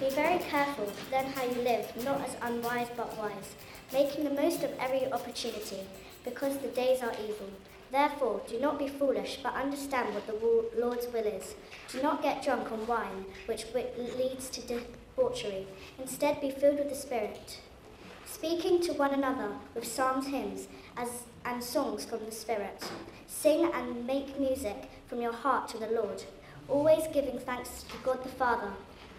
Be very careful then how you live, not as unwise but wise, making the most of every opportunity, because the days are evil. Therefore, do not be foolish, but understand what the Lord's will is. Do not get drunk on wine, which leads to debauchery. Instead, be filled with the Spirit, speaking to one another with psalms, hymns, as, and songs from the Spirit. Sing and make music from your heart to the Lord, always giving thanks to God the Father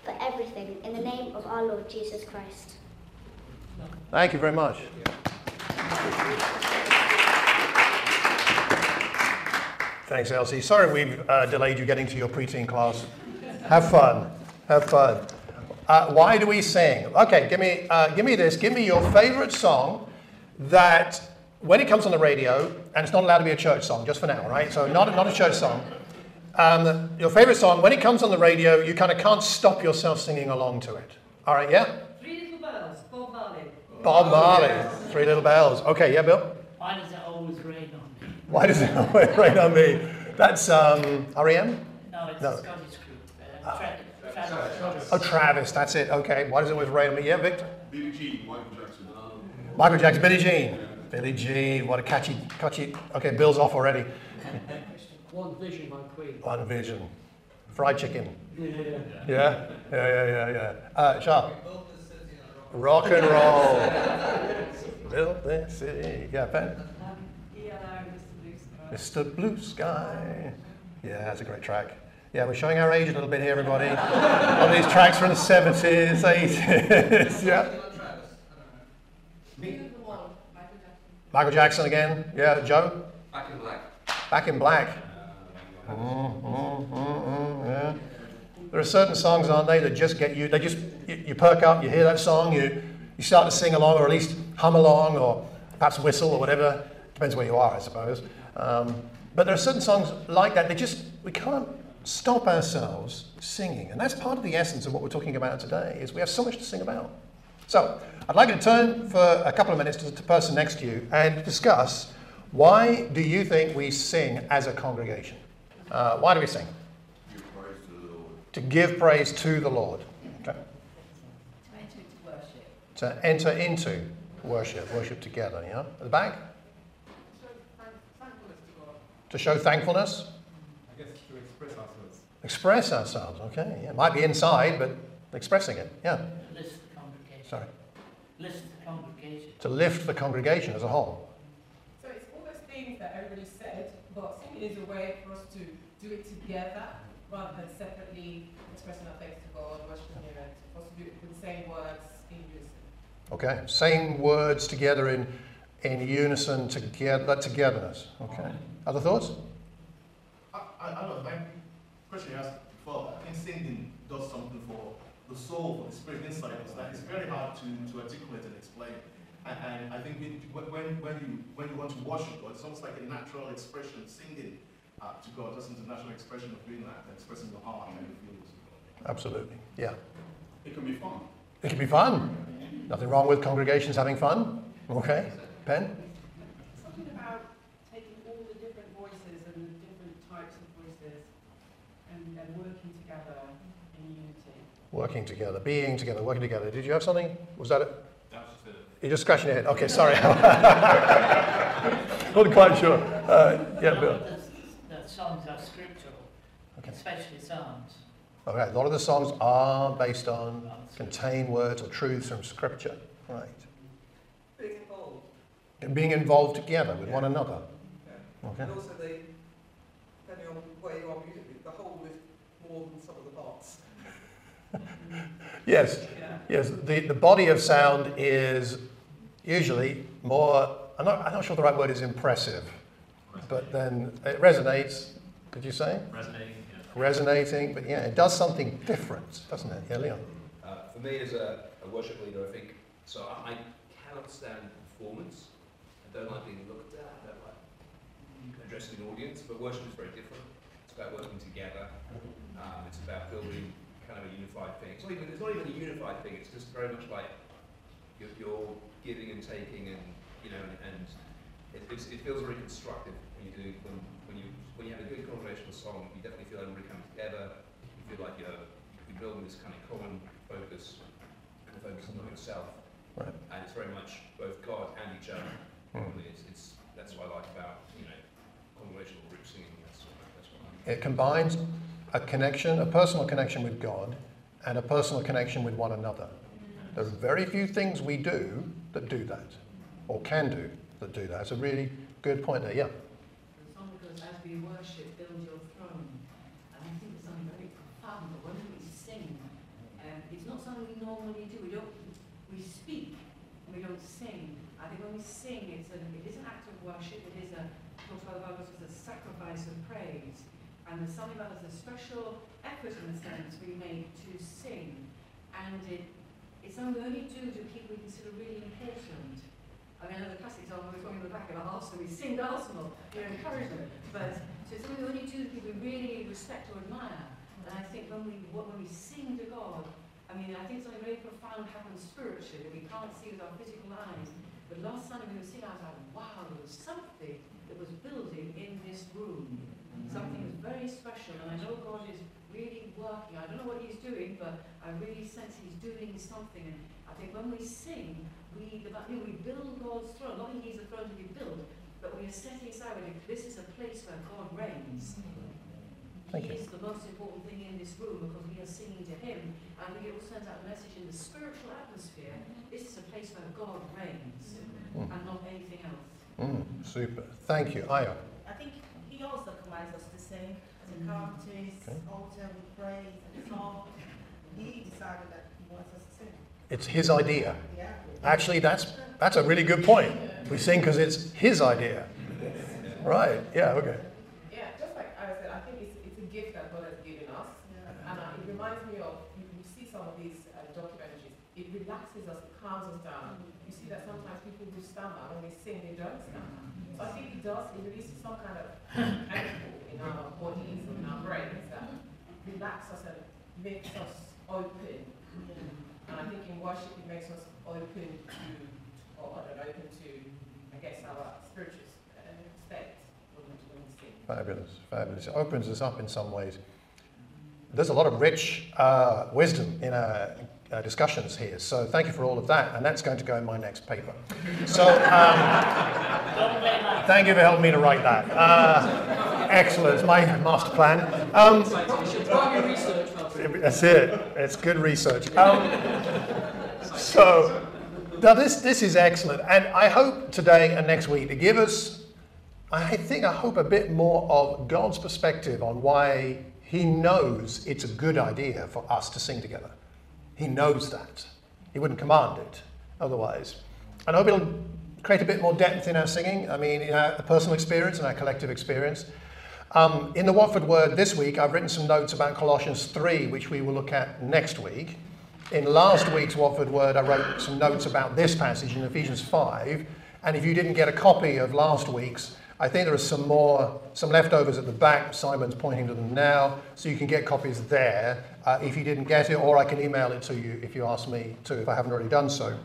for everything in the name of our Lord Jesus Christ. Thank you very much. Thanks, Elsie. Sorry we've uh, delayed you getting to your preteen class. Have fun. Have fun. Uh, why do we sing? Okay, give me, uh, give me this. Give me your favorite song that, when it comes on the radio, and it's not allowed to be a church song, just for now, right? So, not, not a church song. Um, your favorite song, when it comes on the radio, you kind of can't stop yourself singing along to it. All right, yeah? Three Little Bells, Bob Marley. Bob Marley, Three Little Bells. Okay, yeah, Bill? Why does it always rain on why does it always rain on me? That's um, REM? No, it's no. a Scottish group. Uh, Tra- Travis. Oh, Travis, that's it. Okay. Why does it always rain on me? Yeah, Victor? Billie Jean, Michael Jackson. Michael Jackson, Billie Jean. Billie Jean, what a catchy, catchy. Okay, Bill's off already. One Vision by Queen. One Vision. Fried chicken. Yeah, yeah, yeah. Yeah, yeah, yeah, yeah. yeah. Uh, Sharp. Rock and roll. Built this city. Yeah, Ben. Mr. Blue Sky. Mr. Blue Sky. Yeah, that's a great track. Yeah, we're showing our age a little bit here, everybody. All these tracks from the 70s, 80s. yeah. Michael Jackson again. Yeah, Joe? Back in Black. Back in Black. Mm, mm, mm, yeah. There are certain songs, aren't they, that just get you, they just, you, you perk up, you hear that song, you, you start to sing along, or at least hum along, or perhaps whistle, or whatever. Depends where you are, I suppose. Um, but there are certain songs like that, they just, we can't stop ourselves singing. And that's part of the essence of what we're talking about today, is we have so much to sing about. So I'd like you to turn for a couple of minutes to the person next to you and discuss why do you think we sing as a congregation? Uh, why do we sing? Give to give praise to the Lord. Okay. To enter into worship. To enter into worship, worship together, yeah? At the back? To show thankfulness? I guess to express ourselves. Express ourselves, okay. Yeah. It might be inside, but expressing it, yeah. To lift the congregation. Sorry. Lift the congregation. To lift the congregation as a whole. So it's all those things that everybody said, but singing is a way for us to do it together rather than separately expressing our thanks to God, worshiping Him, and for us to do it with the same words in unison. Okay, same words together in in unison together that togetherness. Okay. Other thoughts? I, I, I don't know. My question you asked before, I think singing does something for the soul, for the spirit inside us that is very hard to, to articulate and explain. And, and I think when, when, you, when you want to worship God, it's almost like a natural expression, singing uh, to God, just a natural expression of doing that, expressing your heart and your feelings. Absolutely, yeah. It can be fun. It can be fun. Nothing wrong with congregations having fun. Okay, Pen? Something about taking all the different voices and the different types of voices and then working together in unity. Working together, being together, working together. Did you have something? Was that it? That was it. You're just scratching your head. Okay, sorry. Not quite sure. Uh, yeah, Bill. The, songs are scriptural, okay. especially psalms. Okay, a lot of the songs are based on, contain words or truths from scripture. Right. Being involved. And being involved together with yeah. one another. Yeah. Okay. And also, they, depending on where you are musically, the whole is more than sum of the parts. yes, yes. The, the body of sound is usually more, I'm not, I'm not sure the right word is impressive, but then it resonates, did you say? Resonating, yeah. Resonating, but yeah, it does something different, doesn't it? Yeah, Leon. Uh, for me, as a, a, worship leader, I think, so I, I cannot stand performance. I don't like being looked at, I don't like addressing an audience, but worship is very different. It's about working together. Um, it's about building kind of a unified thing. It's not even, it's not even a unified thing. It's just very much like you're, you're giving and taking, and you know, and, and it, it, feels very constructive when you do when, when you when you have a good congregational song. You definitely feel everybody coming together. You feel like you're you're building this kind of common focus, and the focus is not itself. Right. And it's very much both God and each other. Hmm. Really, It's, it's, that's what I like about, you know, congregational group singing. That's that's what I It combines a connection, a personal connection with God, and a personal connection with one another. Mm-hmm. There are very few things we do that do that, or can do that do that. It's a really good point there. Yeah. The song goes, as we worship, build your throne. And I think it's something very profound that when we sing, um, it's not something we normally do. We don't, we speak, and we don't sing. I think when we sing, it's an, it is an act of worship. It is a, talks about the as a sacrifice of praise. And there's something about there's a special effort in a sense we make to sing. And it, it's something we only do to people we consider really important. I mean, I know the classic we were talking in the back of our Arsenal, we sing Arsenal, you know, encourage them. But so it's something we only do to people we really respect or admire. And I think when we when we sing to God, I mean, I think something very profound happens spiritually that we can't see with our physical eyes. But last Sunday we were singing, I was like, wow, there was something that was building in this room. Something mm. was very special, and I know God is really working. I don't know what He's doing, but I really sense He's doing something. And I think when we sing, we, the, you know, we build God's throne. Not that He needs a throne to be built, but we are setting aside, we this is a place where God reigns. Thank he you. is the most important thing in this room because we are singing to Him. And I think it also sends out a message in the spiritual atmosphere. This is a place where God reigns Mm. and not anything else. Mm, super. Thank you. Ayo. I think he also commands us to sing, to come to his Okay. altar with praise and song. He decided that he wants us to sing. It's his idea. Yeah. Actually, that's that's a really good point. We sing because it's his idea. Right. Yeah. Okay. Yeah, just like I said, I think it's, it's a gift that God has given us. And uh, it reminds me of, you, you see some of these uh, documentaries, it relaxes us, it calms us down. You see that sometimes people who stammer, when they sing, they don't stammer. So I think it does, it releases some kind of chemical in our bodies and our brains that relax us and makes us open. And I think in worship, it makes us open to, or I open to, I guess, our spiritual uh, state. Fabulous. Fabulous. It opens us up in some ways. There's a lot of rich uh, wisdom in our uh, discussions here. So thank you for all of that, and that's going to go in my next paper. So um, thank you for helping me to write that. Uh, excellent. My master plan. Um. That's it. It's good research. Um, so, now this this is excellent, and I hope today and next week to give us, I think I hope a bit more of God's perspective on why He knows it's a good idea for us to sing together. He knows that. He wouldn't command it otherwise. And I hope it'll create a bit more depth in our singing. I mean, in our personal experience and our collective experience. Um, in the Watford Word this week, I've written some notes about Colossians 3, which we will look at next week. In last week's Watford Word, I wrote some notes about this passage in Ephesians 5. And if you didn't get a copy of last week's, I think there are some more, some leftovers at the back. Simon's pointing to them now, so you can get copies there uh, if you didn't get it, or I can email it to you if you ask me to, if I haven't already done so.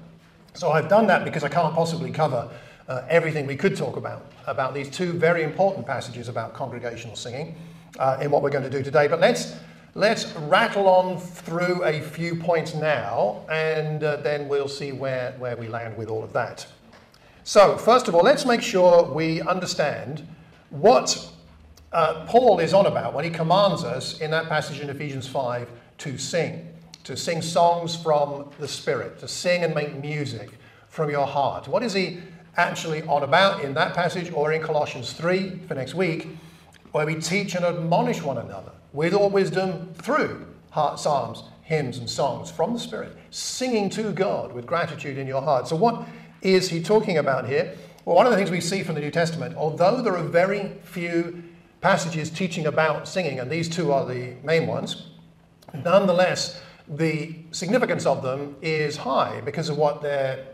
So I've done that because I can't possibly cover uh, everything we could talk about, about these two very important passages about congregational singing uh, in what we're going to do today. But let's, let's rattle on through a few points now, and uh, then we'll see where, where we land with all of that. So, first of all, let's make sure we understand what uh, Paul is on about when he commands us in that passage in Ephesians 5 to sing, to sing songs from the Spirit, to sing and make music from your heart. What is he actually on about in that passage or in Colossians 3 for next week, where we teach and admonish one another with all wisdom through heart psalms, hymns, and songs from the Spirit, singing to God with gratitude in your heart. So, what is he talking about here? Well, one of the things we see from the New Testament, although there are very few passages teaching about singing, and these two are the main ones, nonetheless, the significance of them is high because of what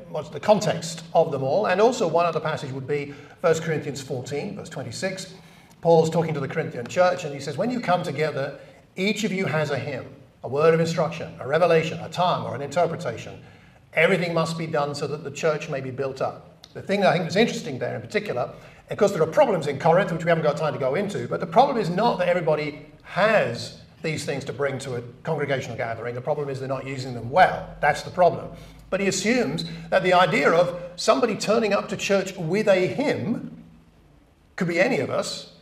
what's the context of them all. And also, one other passage would be 1 Corinthians 14, verse 26. Paul's talking to the Corinthian church, and he says, When you come together, each of you has a hymn, a word of instruction, a revelation, a tongue, or an interpretation. Everything must be done so that the church may be built up. The thing that I think is interesting there in particular, of course, there are problems in Corinth, which we haven't got time to go into, but the problem is not that everybody has these things to bring to a congregational gathering. The problem is they're not using them well. That's the problem. But he assumes that the idea of somebody turning up to church with a hymn could be any of us.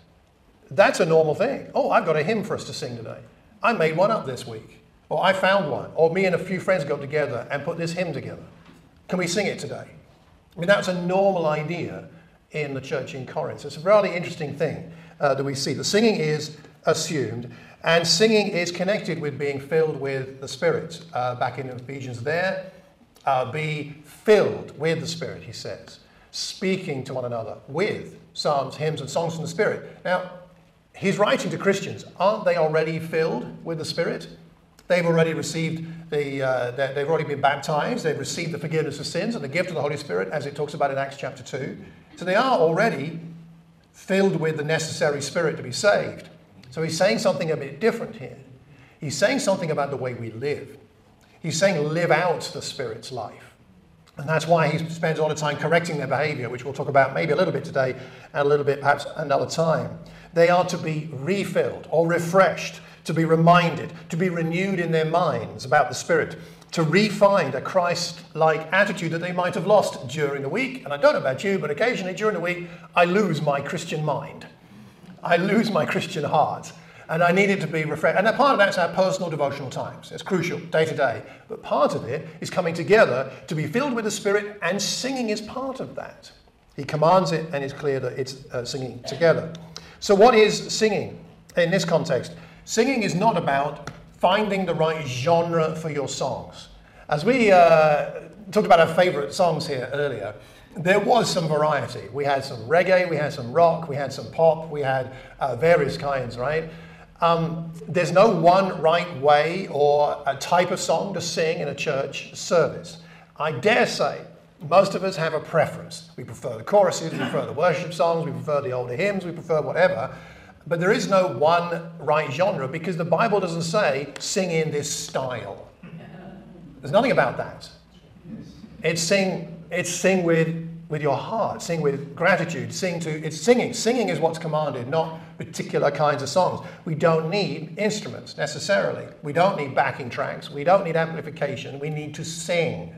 That's a normal thing. Oh, I've got a hymn for us to sing today. I made one up this week. Or I found one. Or me and a few friends got together and put this hymn together. Can we sing it today? I mean, that's a normal idea in the church in Corinth. It's a really interesting thing uh, that we see. The singing is assumed, and singing is connected with being filled with the Spirit. Uh, back in Ephesians, there, uh, be filled with the Spirit, he says, speaking to one another with psalms, hymns, and songs from the Spirit. Now, he's writing to Christians. Aren't they already filled with the Spirit? They've already received the, uh, they've already been baptized. They've received the forgiveness of sins and the gift of the Holy Spirit, as it talks about in Acts chapter 2. So they are already filled with the necessary Spirit to be saved. So he's saying something a bit different here. He's saying something about the way we live. He's saying live out the Spirit's life. And that's why he spends all the time correcting their behavior, which we'll talk about maybe a little bit today and a little bit perhaps another time. They are to be refilled or refreshed to be reminded, to be renewed in their minds about the Spirit, to re-find a Christ like attitude that they might have lost during the week. And I don't know about you, but occasionally during the week, I lose my Christian mind. I lose my Christian heart. And I need it to be refreshed. And part of that's our personal devotional times. It's crucial, day to day. But part of it is coming together to be filled with the Spirit, and singing is part of that. He commands it, and it's clear that it's uh, singing together. So, what is singing in this context? Singing is not about finding the right genre for your songs. As we uh, talked about our favourite songs here earlier, there was some variety. We had some reggae, we had some rock, we had some pop, we had uh, various kinds, right? Um, there's no one right way or a type of song to sing in a church service. I dare say most of us have a preference. We prefer the choruses, we prefer the worship songs, we prefer the older hymns, we prefer whatever. But there is no one right genre because the Bible doesn't say sing in this style. There's nothing about that. It's sing, it's sing with, with your heart, sing with gratitude, sing to, it's singing. Singing is what's commanded, not particular kinds of songs. We don't need instruments necessarily. We don't need backing tracks. We don't need amplification. We need to sing.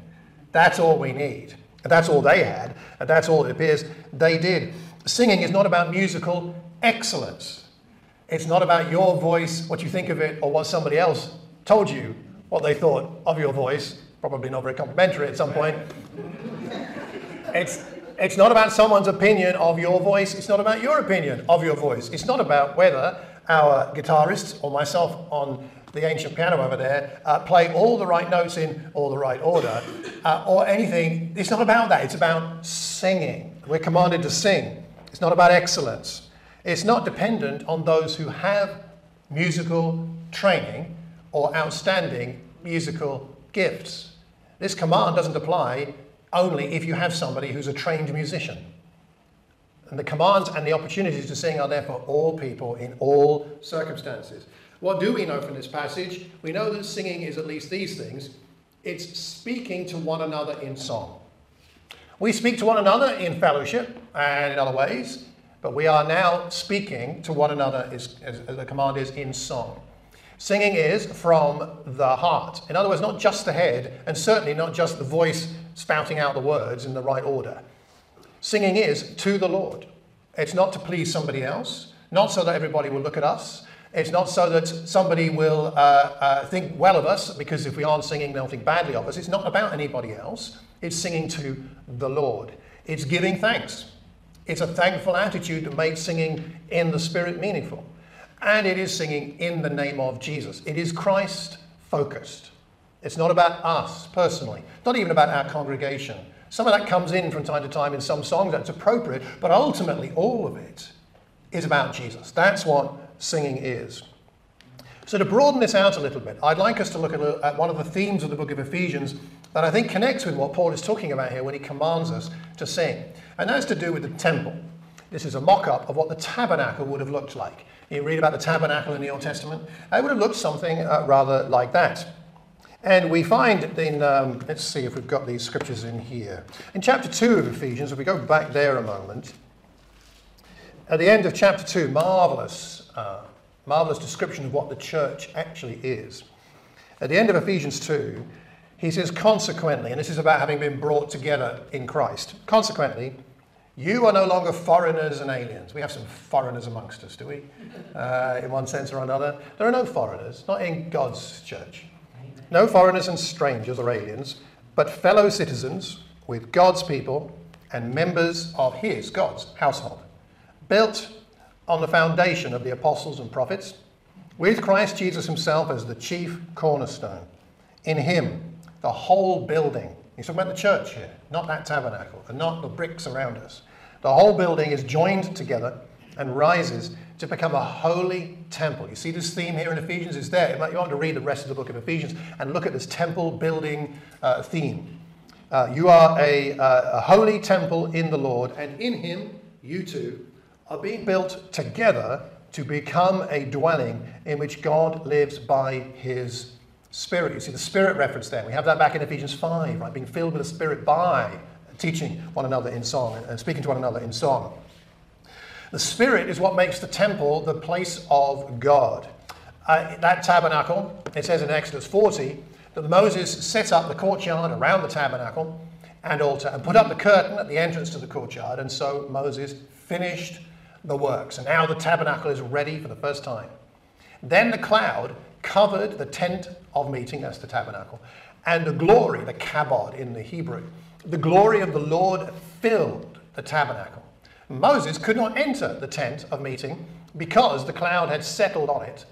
That's all we need. And that's all they had, and that's all it appears they did. Singing is not about musical excellence. It's not about your voice, what you think of it, or what somebody else told you, what they thought of your voice. Probably not very complimentary at some point. it's, it's not about someone's opinion of your voice. It's not about your opinion of your voice. It's not about whether our guitarist or myself on the ancient piano over there uh, play all the right notes in all the right order uh, or anything. It's not about that. It's about singing. We're commanded to sing. It's not about excellence. It's not dependent on those who have musical training or outstanding musical gifts. This command doesn't apply only if you have somebody who's a trained musician. And the commands and the opportunities to sing are there for all people in all circumstances. What do we know from this passage? We know that singing is at least these things it's speaking to one another in song. We speak to one another in fellowship and in other ways. But we are now speaking to one another, as the command is, in song. Singing is from the heart. In other words, not just the head, and certainly not just the voice spouting out the words in the right order. Singing is to the Lord. It's not to please somebody else, not so that everybody will look at us. It's not so that somebody will uh, uh, think well of us, because if we aren't singing, they'll think badly of us. It's not about anybody else. It's singing to the Lord. It's giving thanks. It's a thankful attitude that makes singing in the Spirit meaningful. And it is singing in the name of Jesus. It is Christ focused. It's not about us personally, not even about our congregation. Some of that comes in from time to time in some songs, that's appropriate, but ultimately all of it is about Jesus. That's what singing is. So, to broaden this out a little bit, I'd like us to look at, one of the themes of the book of Ephesians that I think connects with what Paul is talking about here when he commands us to sing. And that's to do with the temple. This is a mock up of what the tabernacle would have looked like. You read about the tabernacle in the Old Testament, it would have looked something uh, rather like that. And we find in, um, let's see if we've got these scriptures in here. In chapter 2 of Ephesians, if we go back there a moment, at the end of chapter 2, marvelous uh, marvelous description of what the church actually is. At the end of Ephesians 2, he says, consequently, and this is about having been brought together in Christ, consequently, you are no longer foreigners and aliens. We have some foreigners amongst us, do we? Uh, in one sense or another. There are no foreigners, not in God's church. No foreigners and strangers or aliens, but fellow citizens with God's people and members of His, God's household, built on the foundation of the apostles and prophets, with Christ Jesus Himself as the chief cornerstone. In Him, the whole building He's talking about the church here, not that tabernacle, and not the bricks around us. The whole building is joined together and rises to become a holy temple. You see this theme here in Ephesians is there. You want to read the rest of the book of Ephesians and look at this temple building uh, theme. Uh, you are a, uh, a holy temple in the Lord, and in Him, you two are being built together to become a dwelling in which God lives by His Spirit. You see the Spirit reference there. We have that back in Ephesians 5, right? Being filled with the Spirit by teaching one another in song and speaking to one another in song. The Spirit is what makes the temple the place of God. Uh, that tabernacle, it says in Exodus 40, that Moses set up the courtyard around the tabernacle and altar and put up the curtain at the entrance to the courtyard. And so Moses finished the works. And now the tabernacle is ready for the first time. Then the cloud covered the tent of meeting, that's the tabernacle, and the glory, the kabod in the Hebrew, the glory of the Lord filled the tabernacle. Moses could not enter the tent of meeting because the cloud had settled on it,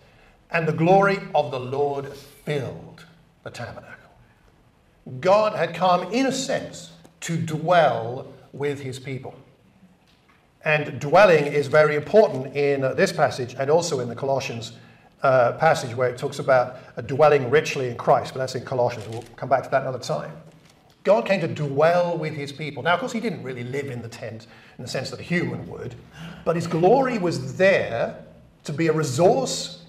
and the glory of the Lord filled the tabernacle. God had come, in a sense, to dwell with his people. And dwelling is very important in this passage and also in the Colossians uh, passage where it talks about dwelling richly in Christ, but that's in Colossians. We'll come back to that another time. God came to dwell with his people. Now, of course, he didn't really live in the tent in the sense that a human would, but his glory was there to be a resource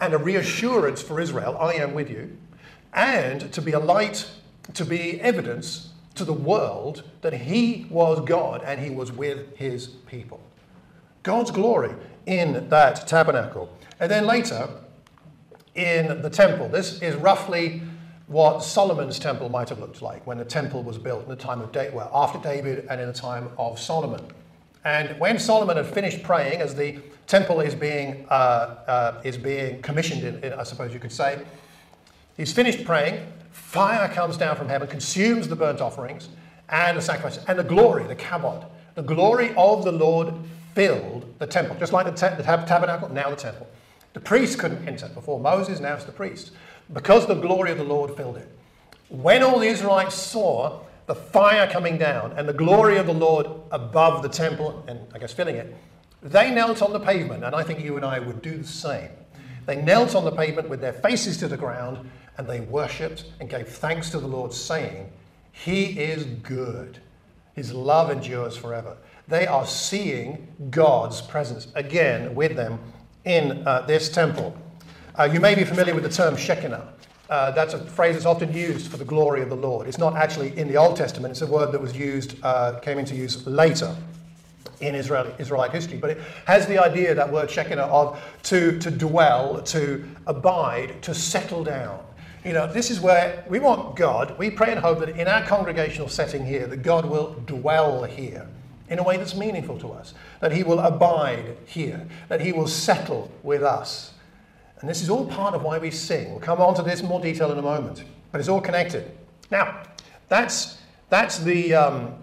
and a reassurance for Israel I am with you, and to be a light, to be evidence to the world that he was God and he was with his people. God's glory in that tabernacle. And then later, in the temple, this is roughly what Solomon's temple might have looked like when the temple was built in the time of David, well, after David and in the time of Solomon. And when Solomon had finished praying, as the temple is being, uh, uh, is being commissioned, in, in, I suppose you could say, he's finished praying, fire comes down from heaven, consumes the burnt offerings and the sacrifice, and the glory, the kabod, the glory of the Lord filled the temple, just like the, te- the tab- tabernacle, now the temple. The priests couldn't enter before Moses, now it's the priests, because the glory of the Lord filled it. When all the Israelites saw the fire coming down and the glory of the Lord above the temple, and I guess filling it, they knelt on the pavement, and I think you and I would do the same. They knelt on the pavement with their faces to the ground, and they worshipped and gave thanks to the Lord, saying, He is good. His love endures forever. They are seeing God's presence again with them in uh, this temple. Uh, you may be familiar with the term Shekinah. Uh, that's a phrase that's often used for the glory of the Lord. It's not actually in the Old Testament, it's a word that was used, uh, came into use later in Israeli, Israelite history. But it has the idea, that word Shekinah, of to, to dwell, to abide, to settle down. You know, this is where we want God, we pray and hope that in our congregational setting here, that God will dwell here in a way that's meaningful to us, that He will abide here, that He will settle with us. And this is all part of why we sing. We'll come on to this in more detail in a moment, but it's all connected. Now, that's, that's the, um,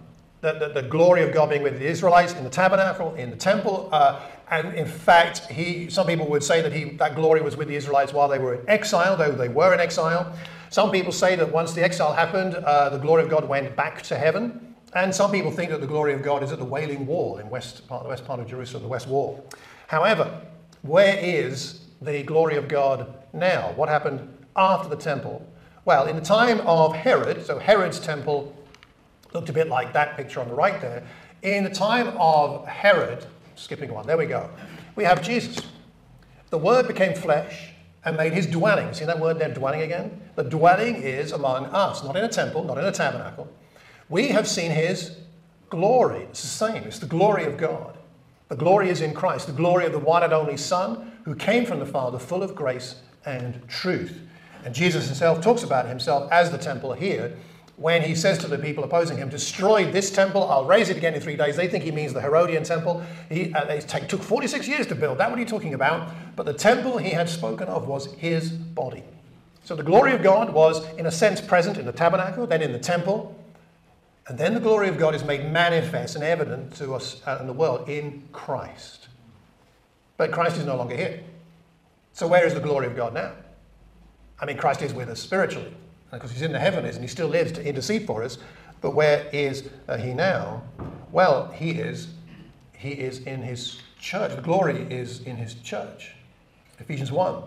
the, the, the, glory of God being with the Israelites in the tabernacle, in the temple. Uh, and in fact, he, some people would say that he, that glory was with the Israelites while they were in exile, though they were in exile. Some people say that once the exile happened, uh, the glory of God went back to heaven. And some people think that the glory of God is at the Wailing Wall in west part, the west part of Jerusalem, the West Wall. However, where is the glory of God now? What happened after the temple? Well, in the time of Herod, so Herod's temple looked a bit like that picture on the right there. In the time of Herod, skipping one, there we go, we have Jesus. The Word became flesh and made his dwelling. See that word there, dwelling again? The dwelling is among us, not in a temple, not in a tabernacle. We have seen his glory. It's the same, it's the glory of God. The glory is in Christ, the glory of the one and only Son who came from the Father, full of grace and truth. And Jesus himself talks about himself as the temple here when he says to the people opposing him, Destroy this temple, I'll raise it again in three days. They think he means the Herodian temple. He, uh, it took 46 years to build. That what are you talking about? But the temple he had spoken of was his body. So the glory of God was, in a sense, present in the tabernacle, then in the temple. And then the glory of God is made manifest and evident to us uh, in the world in Christ. But Christ is no longer here. So where is the glory of God now? I mean, Christ is with us spiritually because he's in the heavens and he still lives to intercede for us. But where is uh, he now? Well, he is he is in his church. The glory is in his church. Ephesians 1.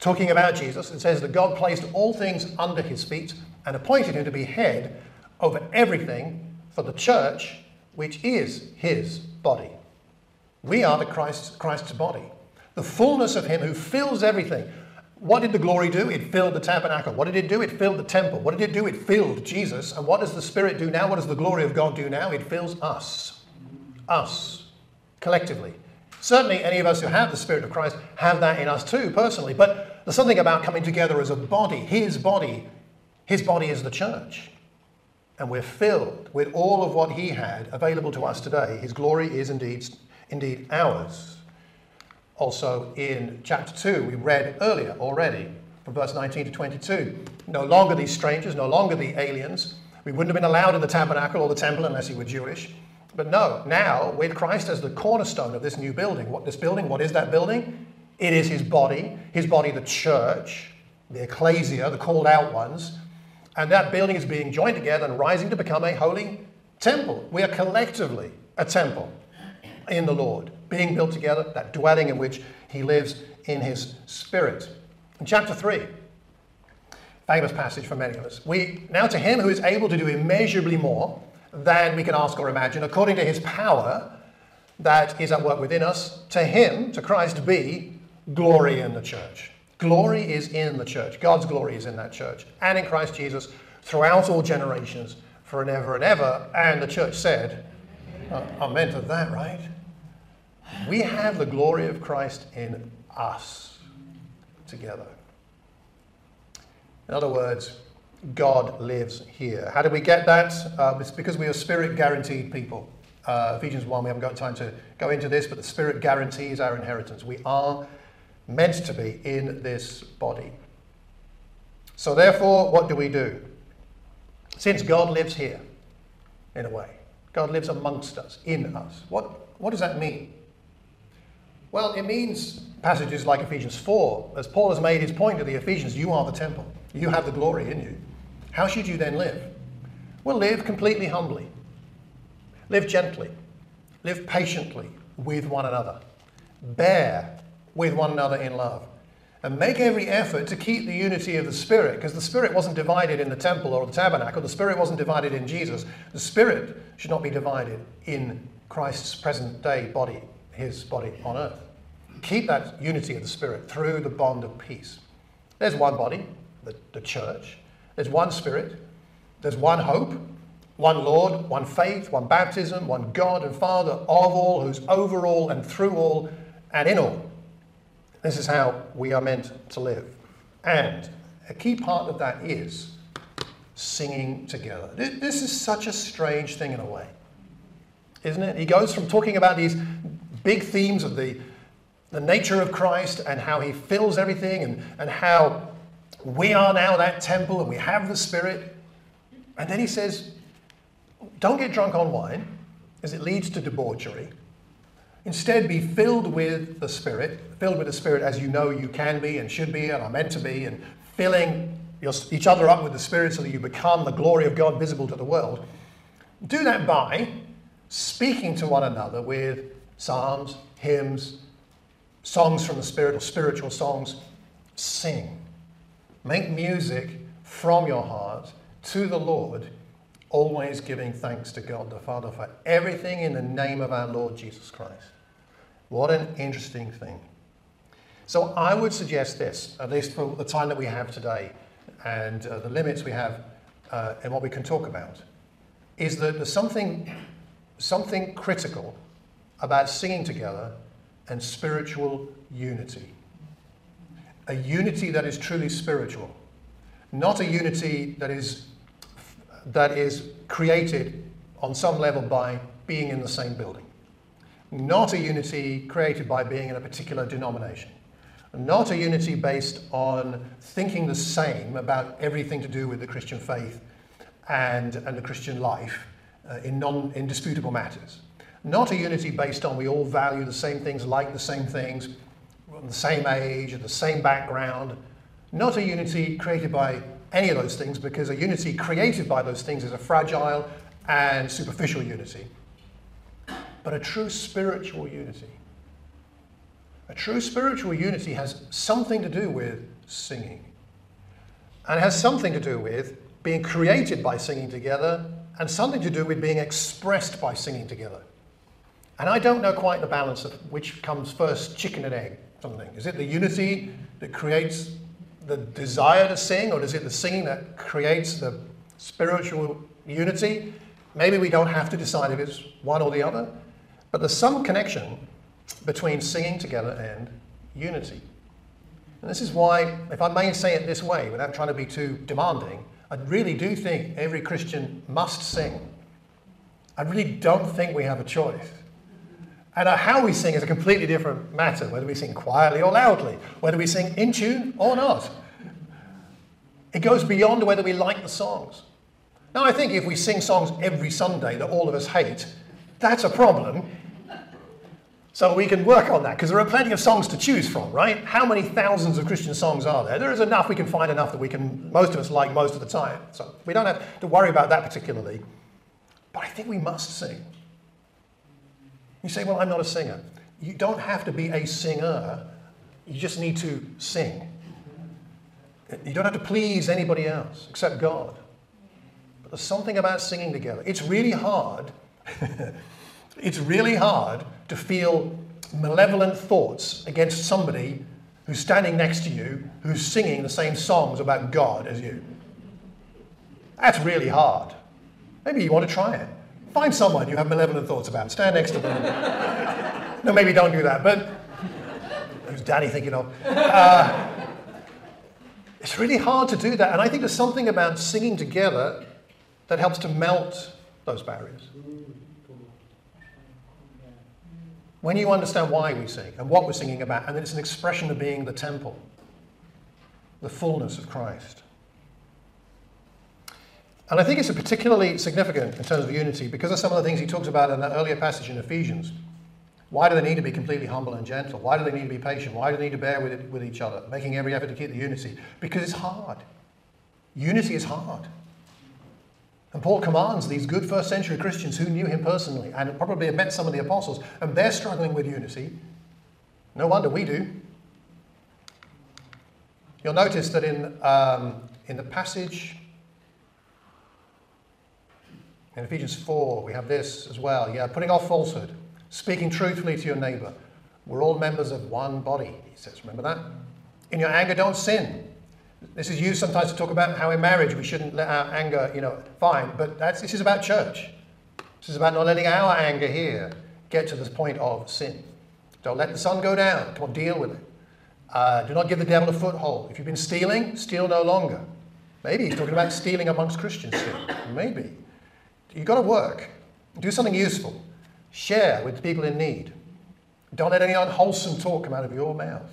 Talking about Jesus, it says that God placed all things under his feet and appointed him to be head over everything for the church, which is his body. We are the Christ, Christ's body, the fullness of him who fills everything. What did the glory do? It filled the tabernacle. What did it do? It filled the temple. What did it do? It filled Jesus. And what does the Spirit do now? What does the glory of God do now? It fills us. Us. Collectively. Certainly, any of us who have the Spirit of Christ have that in us too, personally. But there's something about coming together as a body. His body. His body is the church. And we're filled with all of what He had available to us today. His glory is indeed, indeed ours. Also, in chapter 2, we read earlier already from verse 19 to 22. No longer these strangers, no longer the aliens. We wouldn't have been allowed in the tabernacle or the temple unless you were Jewish. But no, now with Christ as the cornerstone of this new building, what this building, what is that building? It is his body, his body, the church, the ecclesia, the called out ones. And that building is being joined together and rising to become a holy temple. We are collectively a temple in the Lord being built together, that dwelling in which he lives in his spirit. In chapter 3, famous passage for many of us. We now to him who is able to do immeasurably more than we can ask or imagine, according to his power that is at work within us, to him, to Christ, be glory in the church. Glory is in the church. God's glory is in that church and in Christ Jesus throughout all generations, for and ever and ever. And the church said, uh, Amen to that, right? We have the glory of Christ in us together. In other words, God lives here. How do we get that? Uh, it's because we are spirit guaranteed people. Uh, Ephesians 1, we haven't got time to go into this, but the spirit guarantees our inheritance. We are meant to be in this body. So, therefore, what do we do? Since God lives here, in a way, God lives amongst us, in us, what, what does that mean? Well, it means passages like Ephesians 4, as Paul has made his point to the Ephesians, you are the temple. You have the glory in you. How should you then live? Well, live completely humbly. Live gently. Live patiently with one another. Bear with one another in love. And make every effort to keep the unity of the Spirit, because the Spirit wasn't divided in the temple or the tabernacle. The Spirit wasn't divided in Jesus. The Spirit should not be divided in Christ's present day body, his body on earth keep that unity of the Spirit through the bond of peace. There's one body, the, the church. There's one Spirit. There's one hope, one Lord, one faith, one baptism, one God and Father of all, who's over all and through all and in all. This is how we are meant to live. And a key part of that is singing together. This is such a strange thing in a way, isn't it? He goes from talking about these big themes of the the nature of Christ and how he fills everything and, and how we are now that temple and we have the Spirit. And then he says, don't get drunk on wine, as it leads to debauchery. Instead, be filled with the Spirit, filled with the Spirit as you know you can be and should be and are meant to be, and filling your, each other up with the Spirit so that you become the glory of God visible to the world. Do that by speaking to one another with psalms, hymns, songs from the Spirit or spiritual songs, sing. Make music from your heart to the Lord, always giving thanks to God the Father for everything in the name of our Lord Jesus Christ. What an interesting thing. So I would suggest this, at least for the time that we have today and uh, the limits we have uh, and what we can talk about, is that there's something, something critical about singing together and spiritual unity. A unity that is truly spiritual, not a unity that is, that is created on some level by being in the same building, not a unity created by being in a particular denomination, not a unity based on thinking the same about everything to do with the Christian faith and, and the Christian life uh, in non indisputable matters. Not a unity based on we all value the same things, like the same things, the same age, the same background. Not a unity created by any of those things, because a unity created by those things is a fragile and superficial unity. But a true spiritual unity. A true spiritual unity has something to do with singing. And it has something to do with being created by singing together and something to do with being expressed by singing together. And I don't know quite the balance of which comes first, chicken and egg, something. Is it the unity that creates the desire to sing, or is it the singing that creates the spiritual unity? Maybe we don't have to decide if it's one or the other, but there's some connection between singing together and unity. And this is why, if I may say it this way, without trying to be too demanding, I really do think every Christian must sing. I really don't think we have a choice. And uh, how we sing is a completely different matter, whether we sing quietly or loudly, whether we sing in tune or not. It goes beyond whether we like the songs. Now, I think if we sing songs every Sunday that all of us hate, that's a problem. So we can work on that because there are plenty of songs to choose from, right? How many thousands of Christian songs are there? There is enough, we can find enough that we can, most of us like most of the time. So we don't have to worry about that particularly. But I think we must sing. You say, well, I'm not a singer. You don't have to be a singer, you just need to sing. You don't have to please anybody else except God. But there's something about singing together. It's really hard. it's really hard to feel malevolent thoughts against somebody who's standing next to you who's singing the same songs about God as you. That's really hard. Maybe you want to try it. Find someone you have malevolent thoughts about. Stand next to them. no, maybe don't do that, but who's Danny thinking of? Uh, it's really hard to do that. And I think there's something about singing together that helps to melt those barriers. When you understand why we sing and what we're singing about, and that it's an expression of being the temple, the fullness of Christ. And I think it's particularly significant in terms of unity because of some of the things he talks about in that earlier passage in Ephesians. Why do they need to be completely humble and gentle? Why do they need to be patient? Why do they need to bear with, it, with each other, making every effort to keep the unity? Because it's hard. Unity is hard. And Paul commands these good first century Christians who knew him personally and probably have met some of the apostles, and they're struggling with unity. No wonder we do. You'll notice that in, um, in the passage in Ephesians 4, we have this as well. Yeah, putting off falsehood, speaking truthfully to your neighbor. We're all members of one body, he says. Remember that? In your anger, don't sin. This is used sometimes to talk about how in marriage we shouldn't let our anger, you know, fine, but this is about church. This is about not letting our anger here get to this point of sin. Don't let the sun go down. Come on, deal with it. Uh, do not give the devil a foothold. If you've been stealing, steal no longer. Maybe he's talking about stealing amongst Christians still. Maybe. You've got to work. Do something useful. Share with people in need. Don't let any unwholesome talk come out of your mouth.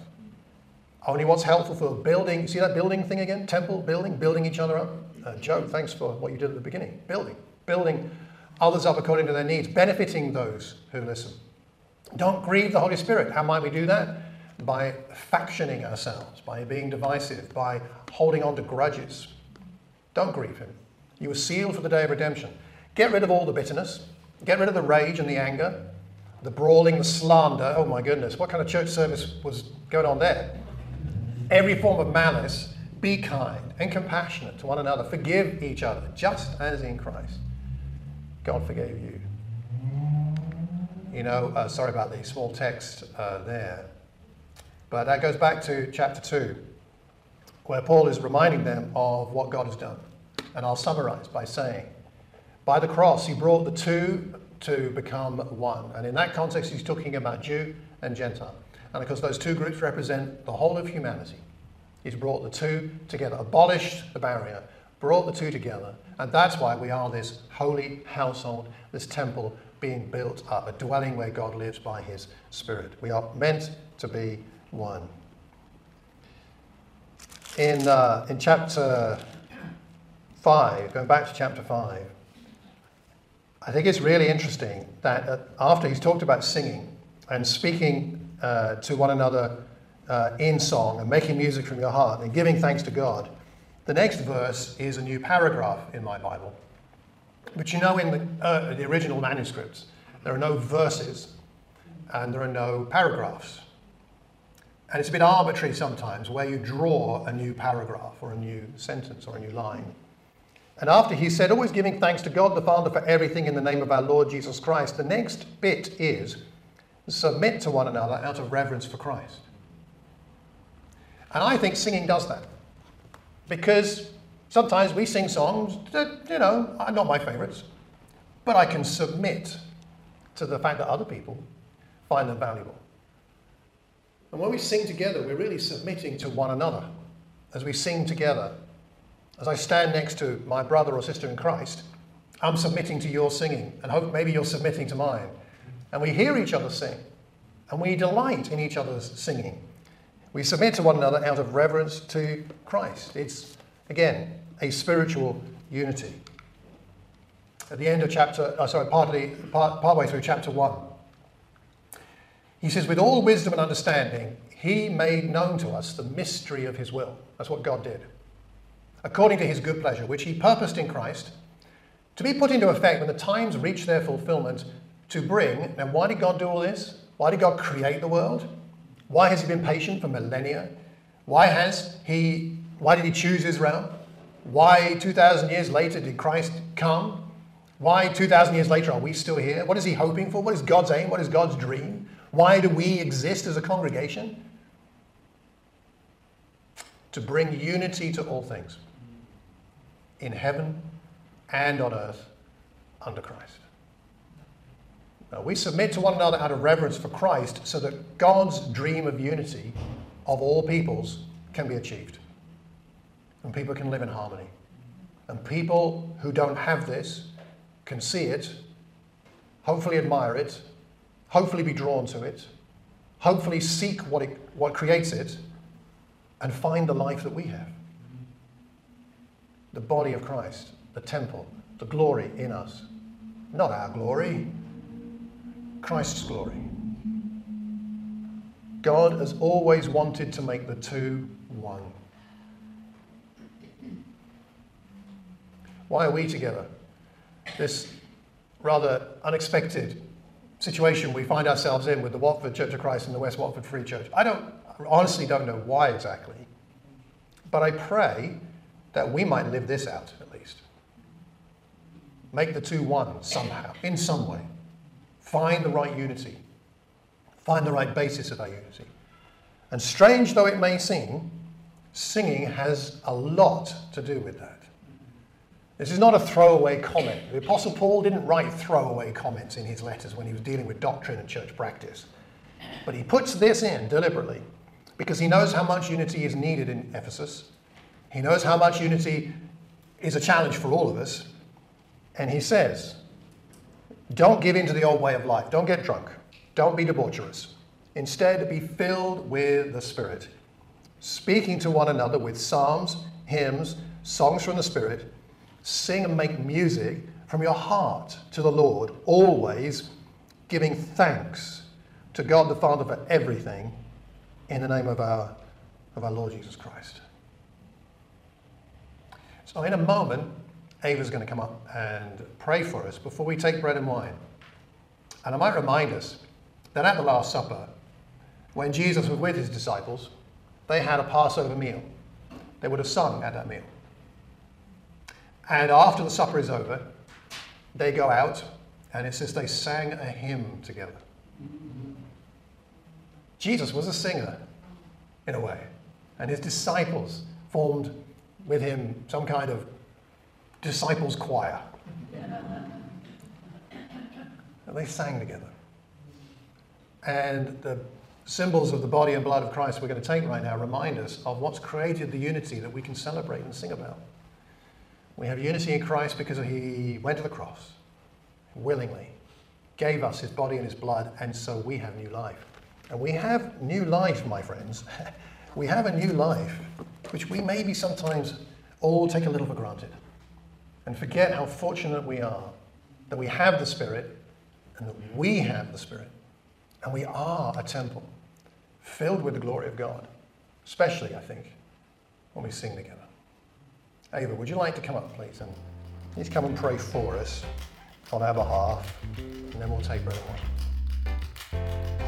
Only what's helpful for building. See that building thing again? Temple, building, building each other up. Uh, Joe, thanks for what you did at the beginning. Building, building others up according to their needs, benefiting those who listen. Don't grieve the Holy Spirit. How might we do that? By factioning ourselves, by being divisive, by holding on to grudges. Don't grieve Him. You were sealed for the day of redemption. Get rid of all the bitterness. Get rid of the rage and the anger, the brawling, the slander. Oh my goodness, what kind of church service was going on there? Every form of malice. Be kind and compassionate to one another. Forgive each other, just as in Christ. God forgave you. You know, uh, sorry about the small text uh, there. But that goes back to chapter 2, where Paul is reminding them of what God has done. And I'll summarize by saying, by the cross, he brought the two to become one. And in that context, he's talking about Jew and Gentile. And because those two groups represent the whole of humanity, he's brought the two together, abolished the barrier, brought the two together. And that's why we are this holy household, this temple being built up, a dwelling where God lives by his Spirit. We are meant to be one. In, uh, in chapter 5, going back to chapter 5, I think it's really interesting that uh, after he's talked about singing and speaking uh, to one another uh, in song and making music from your heart and giving thanks to God, the next verse is a new paragraph in my Bible. But you know, in the, uh, the original manuscripts, there are no verses and there are no paragraphs. And it's a bit arbitrary sometimes where you draw a new paragraph or a new sentence or a new line. And after he said, always giving thanks to God the Father for everything in the name of our Lord Jesus Christ, the next bit is submit to one another out of reverence for Christ. And I think singing does that. Because sometimes we sing songs that, you know, are not my favorites, but I can submit to the fact that other people find them valuable. And when we sing together, we're really submitting to one another. As we sing together, as I stand next to my brother or sister in Christ, I'm submitting to your singing, and hope maybe you're submitting to mine. And we hear each other sing, and we delight in each other's singing. We submit to one another out of reverence to Christ. It's, again, a spiritual unity. At the end of chapter, oh, sorry, partly, part, partway through chapter 1, he says, With all wisdom and understanding, he made known to us the mystery of his will. That's what God did. According to his good pleasure, which he purposed in Christ, to be put into effect when the times reach their fulfillment, to bring. Now, why did God do all this? Why did God create the world? Why has he been patient for millennia? Why has he why did he choose Israel? Why 2,000 years later did Christ come? Why 2,000 years later are we still here? What is he hoping for? What is God's aim? What is God's dream? Why do we exist as a congregation? To bring unity to all things in heaven and on earth under Christ. Now, we submit to one another out of reverence for Christ so that God's dream of unity of all peoples can be achieved. And people can live in harmony. And people who don't have this can see it, hopefully admire it, hopefully be drawn to it, hopefully seek what, it, what creates it, and find the life that we have. The body of Christ, the temple, the glory in us. Not our glory, Christ's glory. God has always wanted to make the two one. Why are we together? This rather unexpected situation we find ourselves in with the Watford Church of Christ and the West Watford Free Church. I don't honestly don't know why exactly, but I pray that we might live this out at least. Make the two one somehow, in some way. Find the right unity. Find the right basis of our unity. And strange though it may seem, singing has a lot to do with that. This is not a throwaway comment. The Apostle Paul didn't write throwaway comments in his letters when he was dealing with doctrine and church practice. But he puts this in deliberately because he knows how much unity is needed in Ephesus. He knows how much unity is a challenge for all of us. And he says, don't give in to the old way of life. Don't get drunk. Don't be debaucherous. Instead, be filled with the Spirit, speaking to one another with psalms, hymns, songs from the Spirit. Sing and make music from your heart to the Lord, always giving thanks to God the Father for everything in the name of our, of our Lord Jesus Christ. So, in a moment, Ava's going to come up and pray for us before we take bread and wine. And I might remind us that at the Last Supper, when Jesus was with his disciples, they had a Passover meal. They would have sung at that meal. And after the supper is over, they go out, and it says they sang a hymn together. Jesus was a singer, in a way, and his disciples formed with him some kind of disciples' choir. And they sang together. And the symbols of the body and blood of Christ we're going to take right now remind us of what's created the unity that we can celebrate and sing about. We have unity in Christ because he went to the cross willingly, gave us his body and his blood, and so we have new life. And we have new life, my friends. we have a new life, which we maybe sometimes all take a little for granted and forget how fortunate we are that we have the Spirit and that we have the Spirit. And we are a temple filled with the glory of God, especially, I think, when we sing together. Ava, would you like to come up, please? And please come and pray for us on our behalf, and then we'll take bread and.